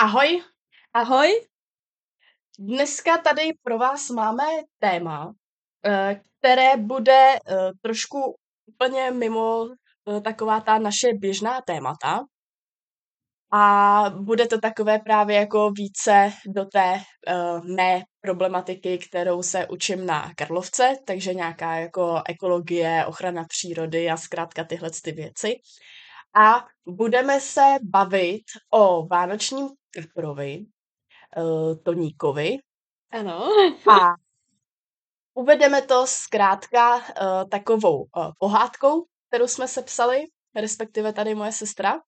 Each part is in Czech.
Ahoj, Ahoj, dneska tady pro vás máme téma, eh, které bude eh, trošku úplně mimo eh, taková ta naše běžná témata. A bude to takové právě jako více do té uh, mé problematiky, kterou se učím na Karlovce, takže nějaká jako ekologie, ochrana přírody a zkrátka tyhle ty věci. A budeme se bavit o vánočním kaprovi, uh, Toníkovi. ano. A uvedeme to zkrátka uh, takovou uh, pohádkou, kterou jsme se psali, respektive tady moje sestra.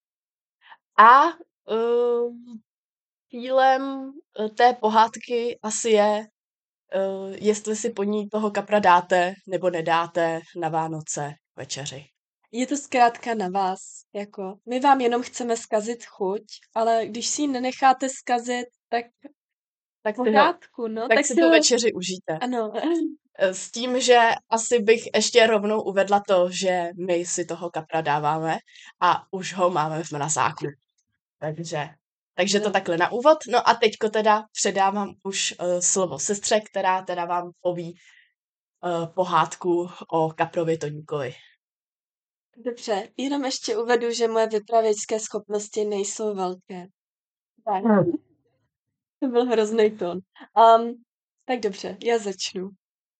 A uh, cílem té pohádky asi je, uh, jestli si po ní toho kapra dáte nebo nedáte na Vánoce večeři. Je to zkrátka na vás. Jako, my vám jenom chceme skazit chuť, ale když si ji nenecháte skazit, tak tak pořádku, no. Tak, tak si tu ho... večeři užijte. Ano. S tím, že asi bych ještě rovnou uvedla to, že my si toho kapra dáváme a už ho máme v mrazáku. Takže, takže no. to takhle na úvod. No a teďko teda předávám už uh, slovo sestře, která teda vám poví uh, pohádku o kaprovi Toníkovi. Dobře, jenom ještě uvedu, že moje vypravěčské schopnosti nejsou velké. Tak. Hmm. To byl hrozný tón. Um, tak dobře, já začnu.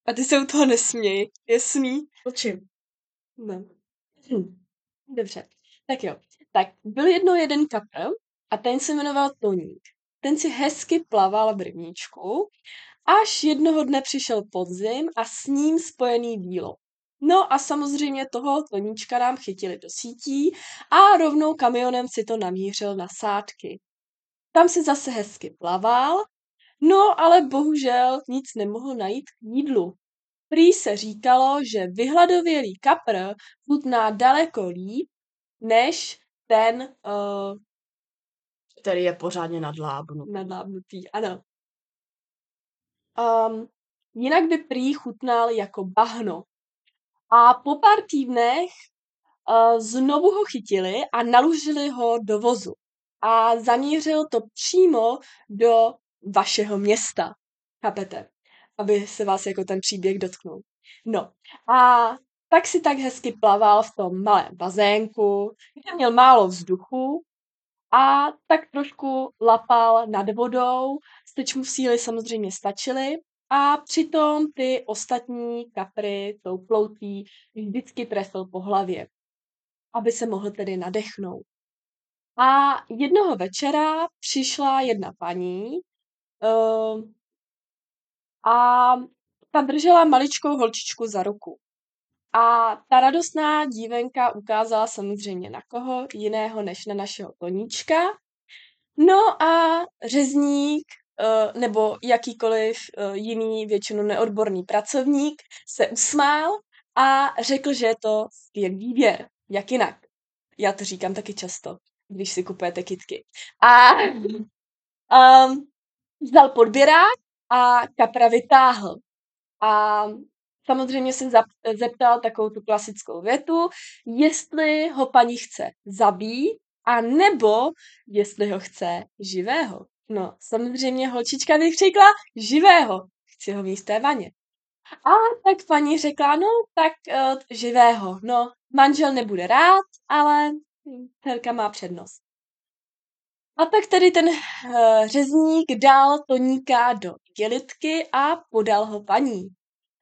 A ty se u toho nesměj, jasný? Počím. No. Hm. Dobře, tak jo. Tak byl jednou jeden kapr a ten se jmenoval Toník. Ten si hezky plaval v rybníčku, až jednoho dne přišel podzim a s ním spojený dílo. No a samozřejmě toho Toníčka nám chytili do sítí a rovnou kamionem si to namířil na sádky. Tam si zase hezky plaval, no ale bohužel nic nemohl najít k jídlu. Prý se říkalo, že vyhladovělý kapr chutná daleko líp, než ten, uh, který je pořádně nadlábnutý. Nadlábnutý, ano. Um, jinak by prý chutnal jako bahno. A po pár týdnech uh, znovu ho chytili a naložili ho do vozu. A zamířil to přímo do vašeho města. Chápete? Aby se vás jako ten příběh dotknul. No a tak si tak hezky plaval v tom malém bazénku, kde měl málo vzduchu a tak trošku lapal nad vodou, steč mu síly samozřejmě stačily a přitom ty ostatní kapry ploutí vždycky trefil po hlavě, aby se mohl tedy nadechnout. A jednoho večera přišla jedna paní uh, a ta držela maličkou holčičku za ruku. A ta radostná dívenka ukázala samozřejmě na koho jiného než na našeho Toníčka. No a řezník nebo jakýkoliv eh, jiný, většinou neodborný pracovník se usmál a řekl, že je to skvělý výběr. Jak jinak? Já to říkám taky často, když si kupujete kitky. A um, vzal podběrák a kapra vytáhl. A samozřejmě se zeptal takovou tu klasickou větu, jestli ho paní chce zabít, a nebo jestli ho chce živého. No, samozřejmě holčička vykřikla živého. Chci ho v té vaně. A tak paní řekla, no tak uh, živého. No, manžel nebude rád, ale dcerka má přednost. A tak tedy ten uh, řezník dal Toníka do igelitky a podal ho paní.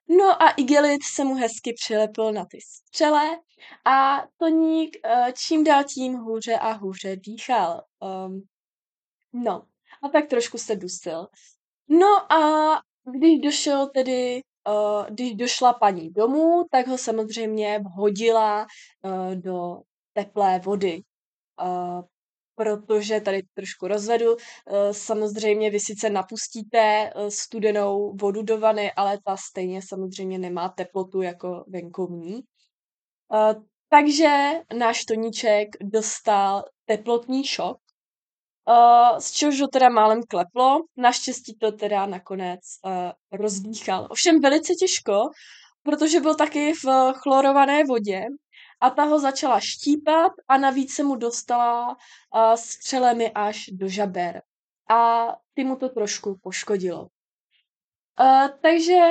No a igelit se mu hezky přilepil na ty střele a Toník uh, čím dál tím hůře a hůře dýchal. Um, no, a tak trošku se dusil. No a když došel tedy, uh, když došla paní domů, tak ho samozřejmě hodila uh, do teplé vody. Uh, protože tady trošku rozvedu, samozřejmě vy sice napustíte studenou vodu do vany, ale ta stejně samozřejmě nemá teplotu jako venkovní. Takže náš Toníček dostal teplotní šok Uh, z čehož ho teda málem kleplo. Naštěstí to teda nakonec uh, rozdýchal. Ovšem velice těžko, protože byl taky v chlorované vodě a ta ho začala štípat a navíc se mu dostala uh, střelemi až do žaber. a ty mu to trošku poškodilo. Uh, takže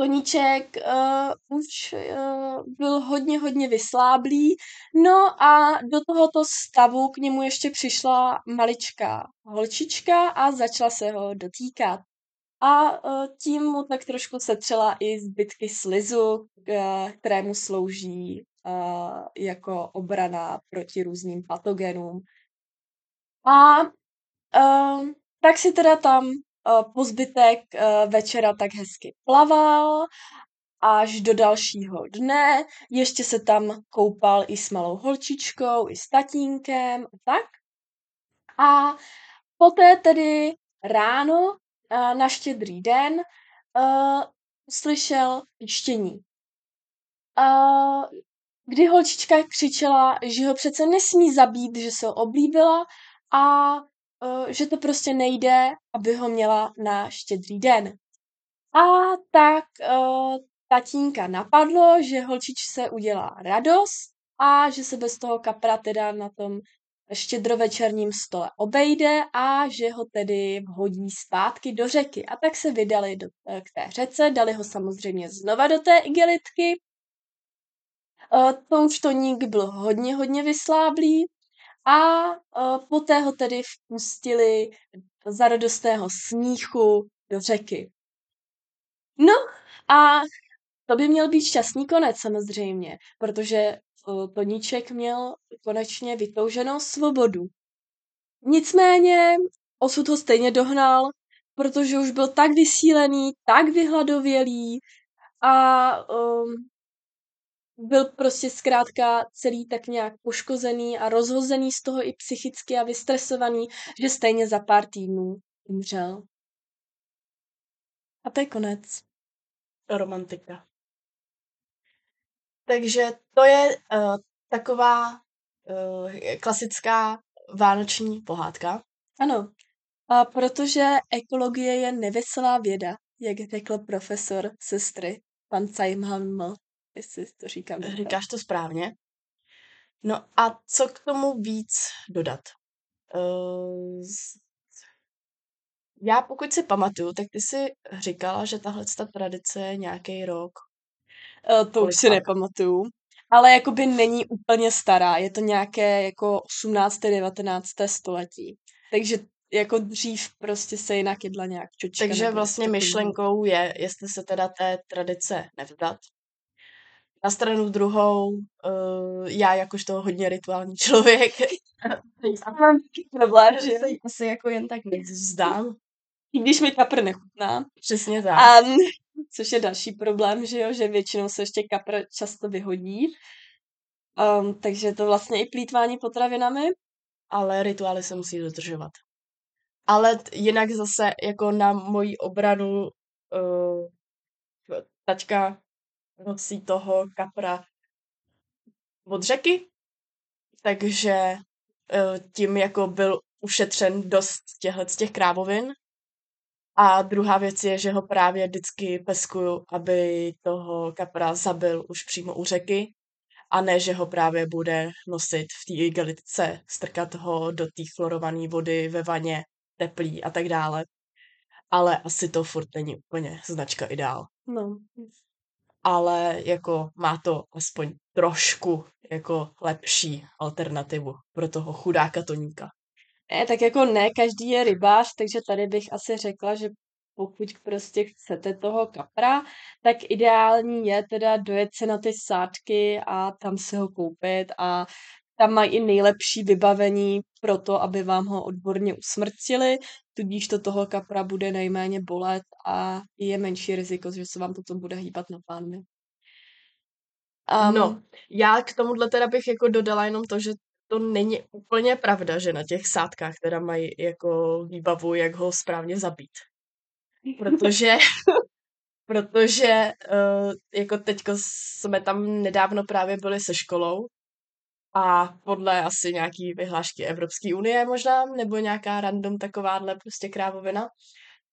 Koníček uh, už uh, byl hodně, hodně vysláblý. No a do tohoto stavu k němu ještě přišla maličká holčička a začala se ho dotýkat. A uh, tím mu tak trošku setřela i zbytky slizu, uh, kterému slouží uh, jako obrana proti různým patogenům. A uh, tak si teda tam po zbytek večera tak hezky plaval až do dalšího dne. Ještě se tam koupal i s malou holčičkou, i s tatínkem a tak. A poté tedy ráno na štědrý den uh, slyšel pištění. Uh, kdy holčička křičela, že ho přece nesmí zabít, že se ho oblíbila a že to prostě nejde, aby ho měla na štědrý den. A tak uh, tatínka napadlo, že holčičce udělá radost a že se bez toho kapra teda na tom štědrovečerním stole obejde a že ho tedy vhodí zpátky do řeky. A tak se vydali do, k té řece, dali ho samozřejmě znova do té igelitky. To už toník byl hodně, hodně vysláblý a uh, poté ho tedy vpustili za radostného smíchu do řeky. No a to by měl být šťastný konec samozřejmě, protože Toníček měl konečně vytouženou svobodu. Nicméně osud ho stejně dohnal, protože už byl tak vysílený, tak vyhladovělý a um, byl prostě zkrátka celý tak nějak poškozený a rozhozený z toho i psychicky a vystresovaný, že stejně za pár týdnů umřel. A to je konec. Romantika. Takže to je uh, taková uh, klasická vánoční pohádka. Ano, a protože ekologie je neveselá věda, jak řekl profesor sestry, pan Cajmhan jestli to říkám. Říkáš to správně. No a co k tomu víc dodat? Uh, já pokud si pamatuju, tak ty si říkala, že tahle ta tradice je nějaký rok. Uh, to už si nepamatuju. Ale jakoby není úplně stará. Je to nějaké jako 18. 19. století. Takže jako dřív prostě se jinak jedla nějak čočka. Takže vlastně myšlenkou je, jestli se teda té tradice nevzdat, na stranu druhou, uh, já jakožto hodně rituální člověk, problém, že se asi jako jen tak nevzdám. I když mi kapr nechutná. Přesně tak. Um, což je další problém, že jo, že většinou se ještě kapr často vyhodí. Um, takže to vlastně i plítvání potravinami. Ale rituály se musí dodržovat. Ale jinak zase jako na moji obranu uh, tačka nosí toho kapra od řeky, takže eh, tím jako byl ušetřen dost těchto z těch krávovin. A druhá věc je, že ho právě vždycky peskuju, aby toho kapra zabil už přímo u řeky, a ne, že ho právě bude nosit v té igelitce, strkat ho do té chlorované vody ve vaně, teplý a tak dále. Ale asi to furt není úplně značka ideál. No, ale jako má to aspoň trošku jako lepší alternativu pro toho chudáka toníka. Ne, tak jako ne, každý je rybář, takže tady bych asi řekla, že pokud prostě chcete toho kapra, tak ideální je teda dojet se na ty sádky a tam si ho koupit a tam mají i nejlepší vybavení pro to, aby vám ho odborně usmrtili, tudíž to toho kapra bude nejméně bolet a je menší riziko, že se vám potom bude hýbat na pánvi. Um, no, já k tomuhle teda bych jako dodala jenom to, že to není úplně pravda, že na těch sádkách teda mají jako výbavu, jak ho správně zabít. Protože, protože uh, jako teďko jsme tam nedávno právě byli se školou a podle asi nějaký vyhlášky Evropské unie možná, nebo nějaká random takováhle prostě krávovina,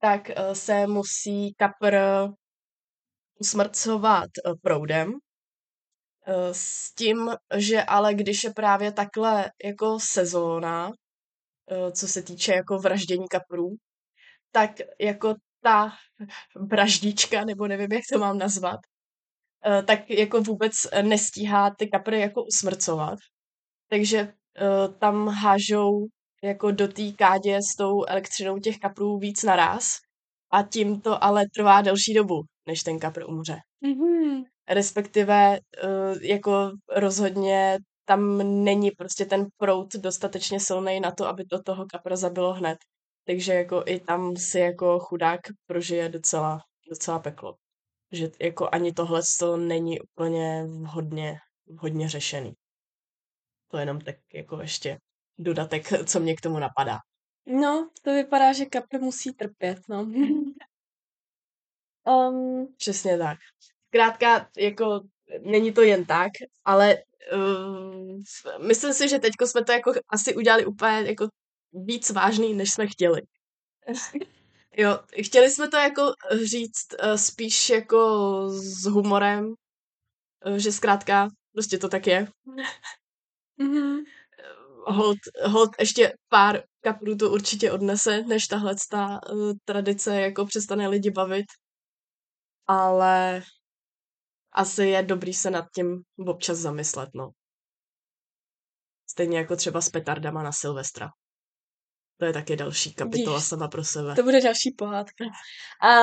tak uh, se musí kapr usmrcovat uh, proudem, uh, s tím, že ale když je právě takhle jako sezóna, eh, co se týče jako vraždění kaprů, tak jako ta vraždička, nebo nevím, jak to mám nazvat, eh, tak jako vůbec nestíhá ty kapry jako usmrcovat. Takže eh, tam hážou jako do té kádě s tou elektřinou těch kaprů víc naraz a tím to ale trvá delší dobu, než ten kapr umře. Mm-hmm. Respektive jako rozhodně tam není prostě ten prout dostatečně silný na to, aby to toho kapra zabilo hned. Takže jako i tam si jako chudák prožije docela, docela peklo. Že jako ani tohle to není úplně vhodně, vhodně řešený. To jenom tak jako ještě dodatek, co mě k tomu napadá. No, to vypadá, že kapr musí trpět, no. um... Přesně tak. Zkrátka, jako není to jen tak, ale uh, myslím si, že teďko jsme to jako asi udělali úplně jako víc vážný, než jsme chtěli. jo, chtěli jsme to jako říct uh, spíš jako s humorem, uh, že zkrátka prostě to tak je. mm-hmm. Hold, hold ještě pár kaprů to určitě odnese, než tahle ta uh, tradice jako přestane lidi bavit. Ale asi je dobrý se nad tím občas zamyslet, no. Stejně jako třeba s petardama na Silvestra. To je taky další kapitola Díš, sama pro sebe. To bude další pohádka.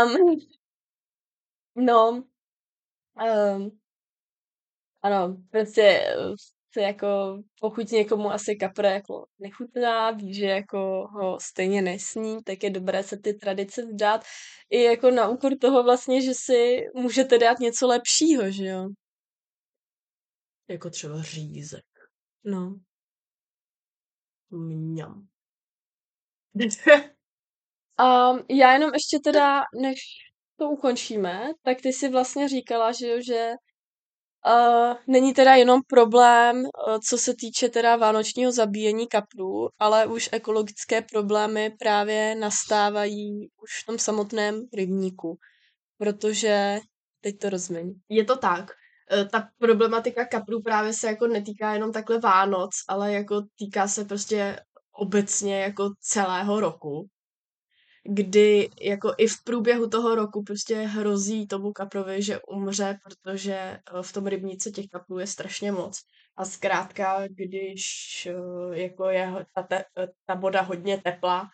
Um, no, um, ano, prostě se jako, pokud někomu asi kapra jako nechutná, ví, že jako ho stejně nesní, tak je dobré se ty tradice vzdát i jako na úkor toho vlastně, že si můžete dát něco lepšího, že jo? Jako třeba řízek. No. Mňam. A já jenom ještě teda, než to ukončíme, tak ty si vlastně říkala, že jo, že Uh, není teda jenom problém, uh, co se týče teda vánočního zabíjení kaplů, ale už ekologické problémy právě nastávají už v tom samotném rybníku, protože teď to rozměň. Je to tak. E, ta problematika kaplů právě se jako netýká jenom takhle Vánoc, ale jako týká se prostě obecně jako celého roku kdy jako i v průběhu toho roku prostě hrozí tomu kaprovi, že umře, protože eh, v tom rybníce těch kaplů je strašně moc. A zkrátka, když eh, jako je ta, te, ta voda hodně teplá,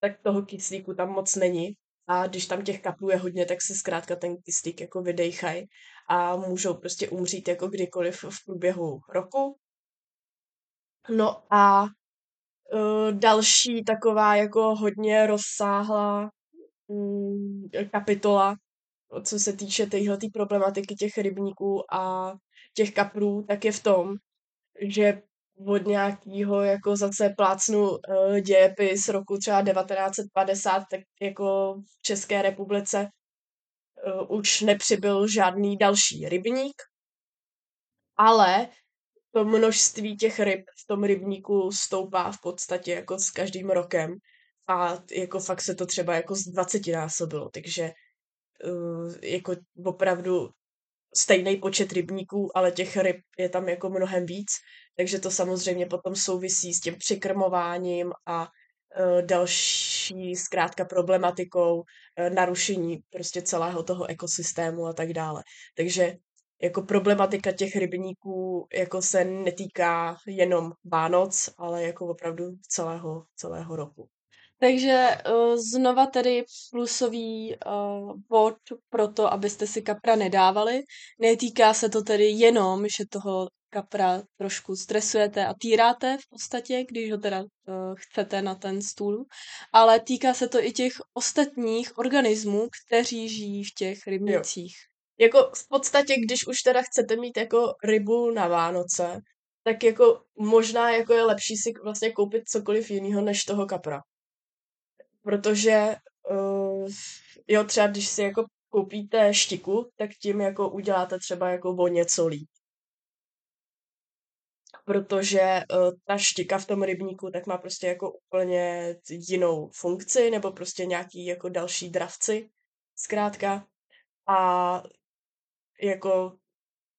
tak toho kyslíku tam moc není. A když tam těch kaplů je hodně, tak se zkrátka ten kyslík jako vydejchají a můžou prostě umřít jako kdykoliv v průběhu roku. No a další taková jako hodně rozsáhlá um, kapitola, co se týče téhle problematiky těch rybníků a těch kaprů, tak je v tom, že od nějakého jako zase plácnu uh, dějepis roku třeba 1950, tak jako v České republice uh, už nepřibyl žádný další rybník, ale to množství těch ryb v tom rybníku stoupá v podstatě jako s každým rokem a jako fakt se to třeba jako z 20 násobilo, takže uh, jako opravdu stejný počet rybníků, ale těch ryb je tam jako mnohem víc, takže to samozřejmě potom souvisí s tím přikrmováním a uh, další zkrátka problematikou uh, narušení prostě celého toho ekosystému a tak dále. Takže jako problematika těch rybníků jako se netýká jenom Vánoc, ale jako opravdu celého, celého roku. Takže uh, znova tedy plusový uh, bod pro to, abyste si kapra nedávali. Netýká se to tedy jenom, že toho kapra trošku stresujete a týráte v podstatě, když ho teda uh, chcete na ten stůl, ale týká se to i těch ostatních organismů, kteří žijí v těch rybnicích. Jo jako v podstatě, když už teda chcete mít jako rybu na Vánoce, tak jako možná jako je lepší si vlastně koupit cokoliv jiného než toho kapra. Protože uh, jo, třeba když si jako koupíte štiku, tak tím jako uděláte třeba jako o něco líp. Protože uh, ta štika v tom rybníku tak má prostě jako úplně jinou funkci nebo prostě nějaký jako další dravci, zkrátka. A jako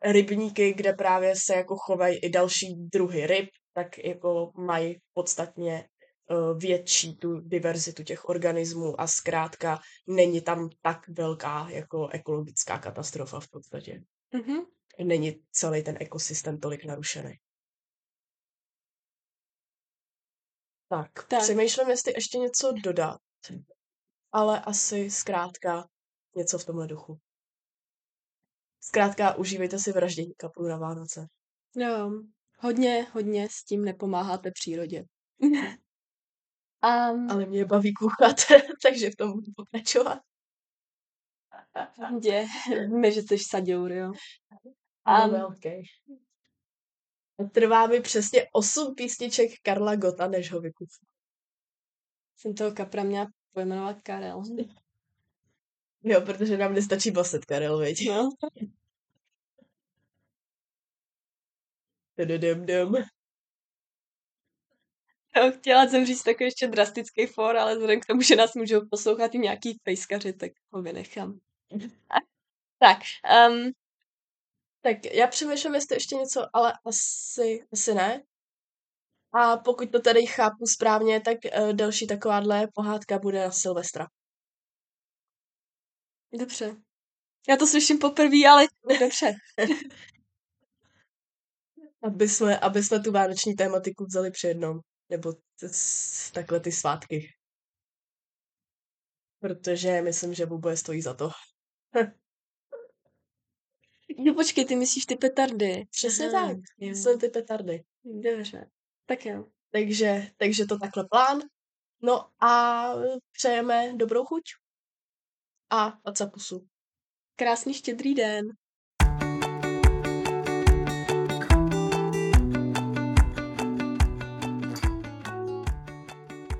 rybníky, kde právě se jako chovají i další druhy ryb, tak jako mají podstatně uh, větší tu diverzitu těch organismů a zkrátka není tam tak velká jako ekologická katastrofa v podstatě. Mm-hmm. Není celý ten ekosystém tolik narušený. Tak, Tak. tak, přemýšlím, jestli ještě něco dodat. Ale asi zkrátka něco v tomhle duchu. Zkrátka užívejte si vraždění kaplů na Vánoce. Jo, hodně, hodně s tím nepomáháte přírodě. um, Ale mě baví kuchat, takže v tom budu pokračovat. je, víme, že jsi saděur, jo. A Um, velký. A trvá mi přesně 8 písniček Karla Gota, než ho vykuchnu. jsem toho kapra měla pojmenovat Karel. Jo, protože nám nestačí baset Karel, viď? No. Dum, Jo, chtěla jsem říct takový ještě drastický for, ale vzhledem k tomu, že nás můžou poslouchat i nějaký fejskaři, tak ho vynechám. tak, um, Tak já přemýšlím, jestli ještě něco, ale asi, asi ne. A pokud to tady chápu správně, tak uh, další takováhle pohádka bude na Silvestra. Dobře. Já to slyším poprvé, ale dobře. Aby jsme, aby jsme tu vánoční tématiku vzali při jednom. Nebo takhle ty svátky. Protože myslím, že oboje stojí za to. No počkej, ty myslíš ty petardy. Přesně Aha, tak. jo. Myslím ty petardy. Dobře. Tak jo. Takže, takže to takhle plán. No a přejeme dobrou chuť. A a pusu. Krásný štědrý den.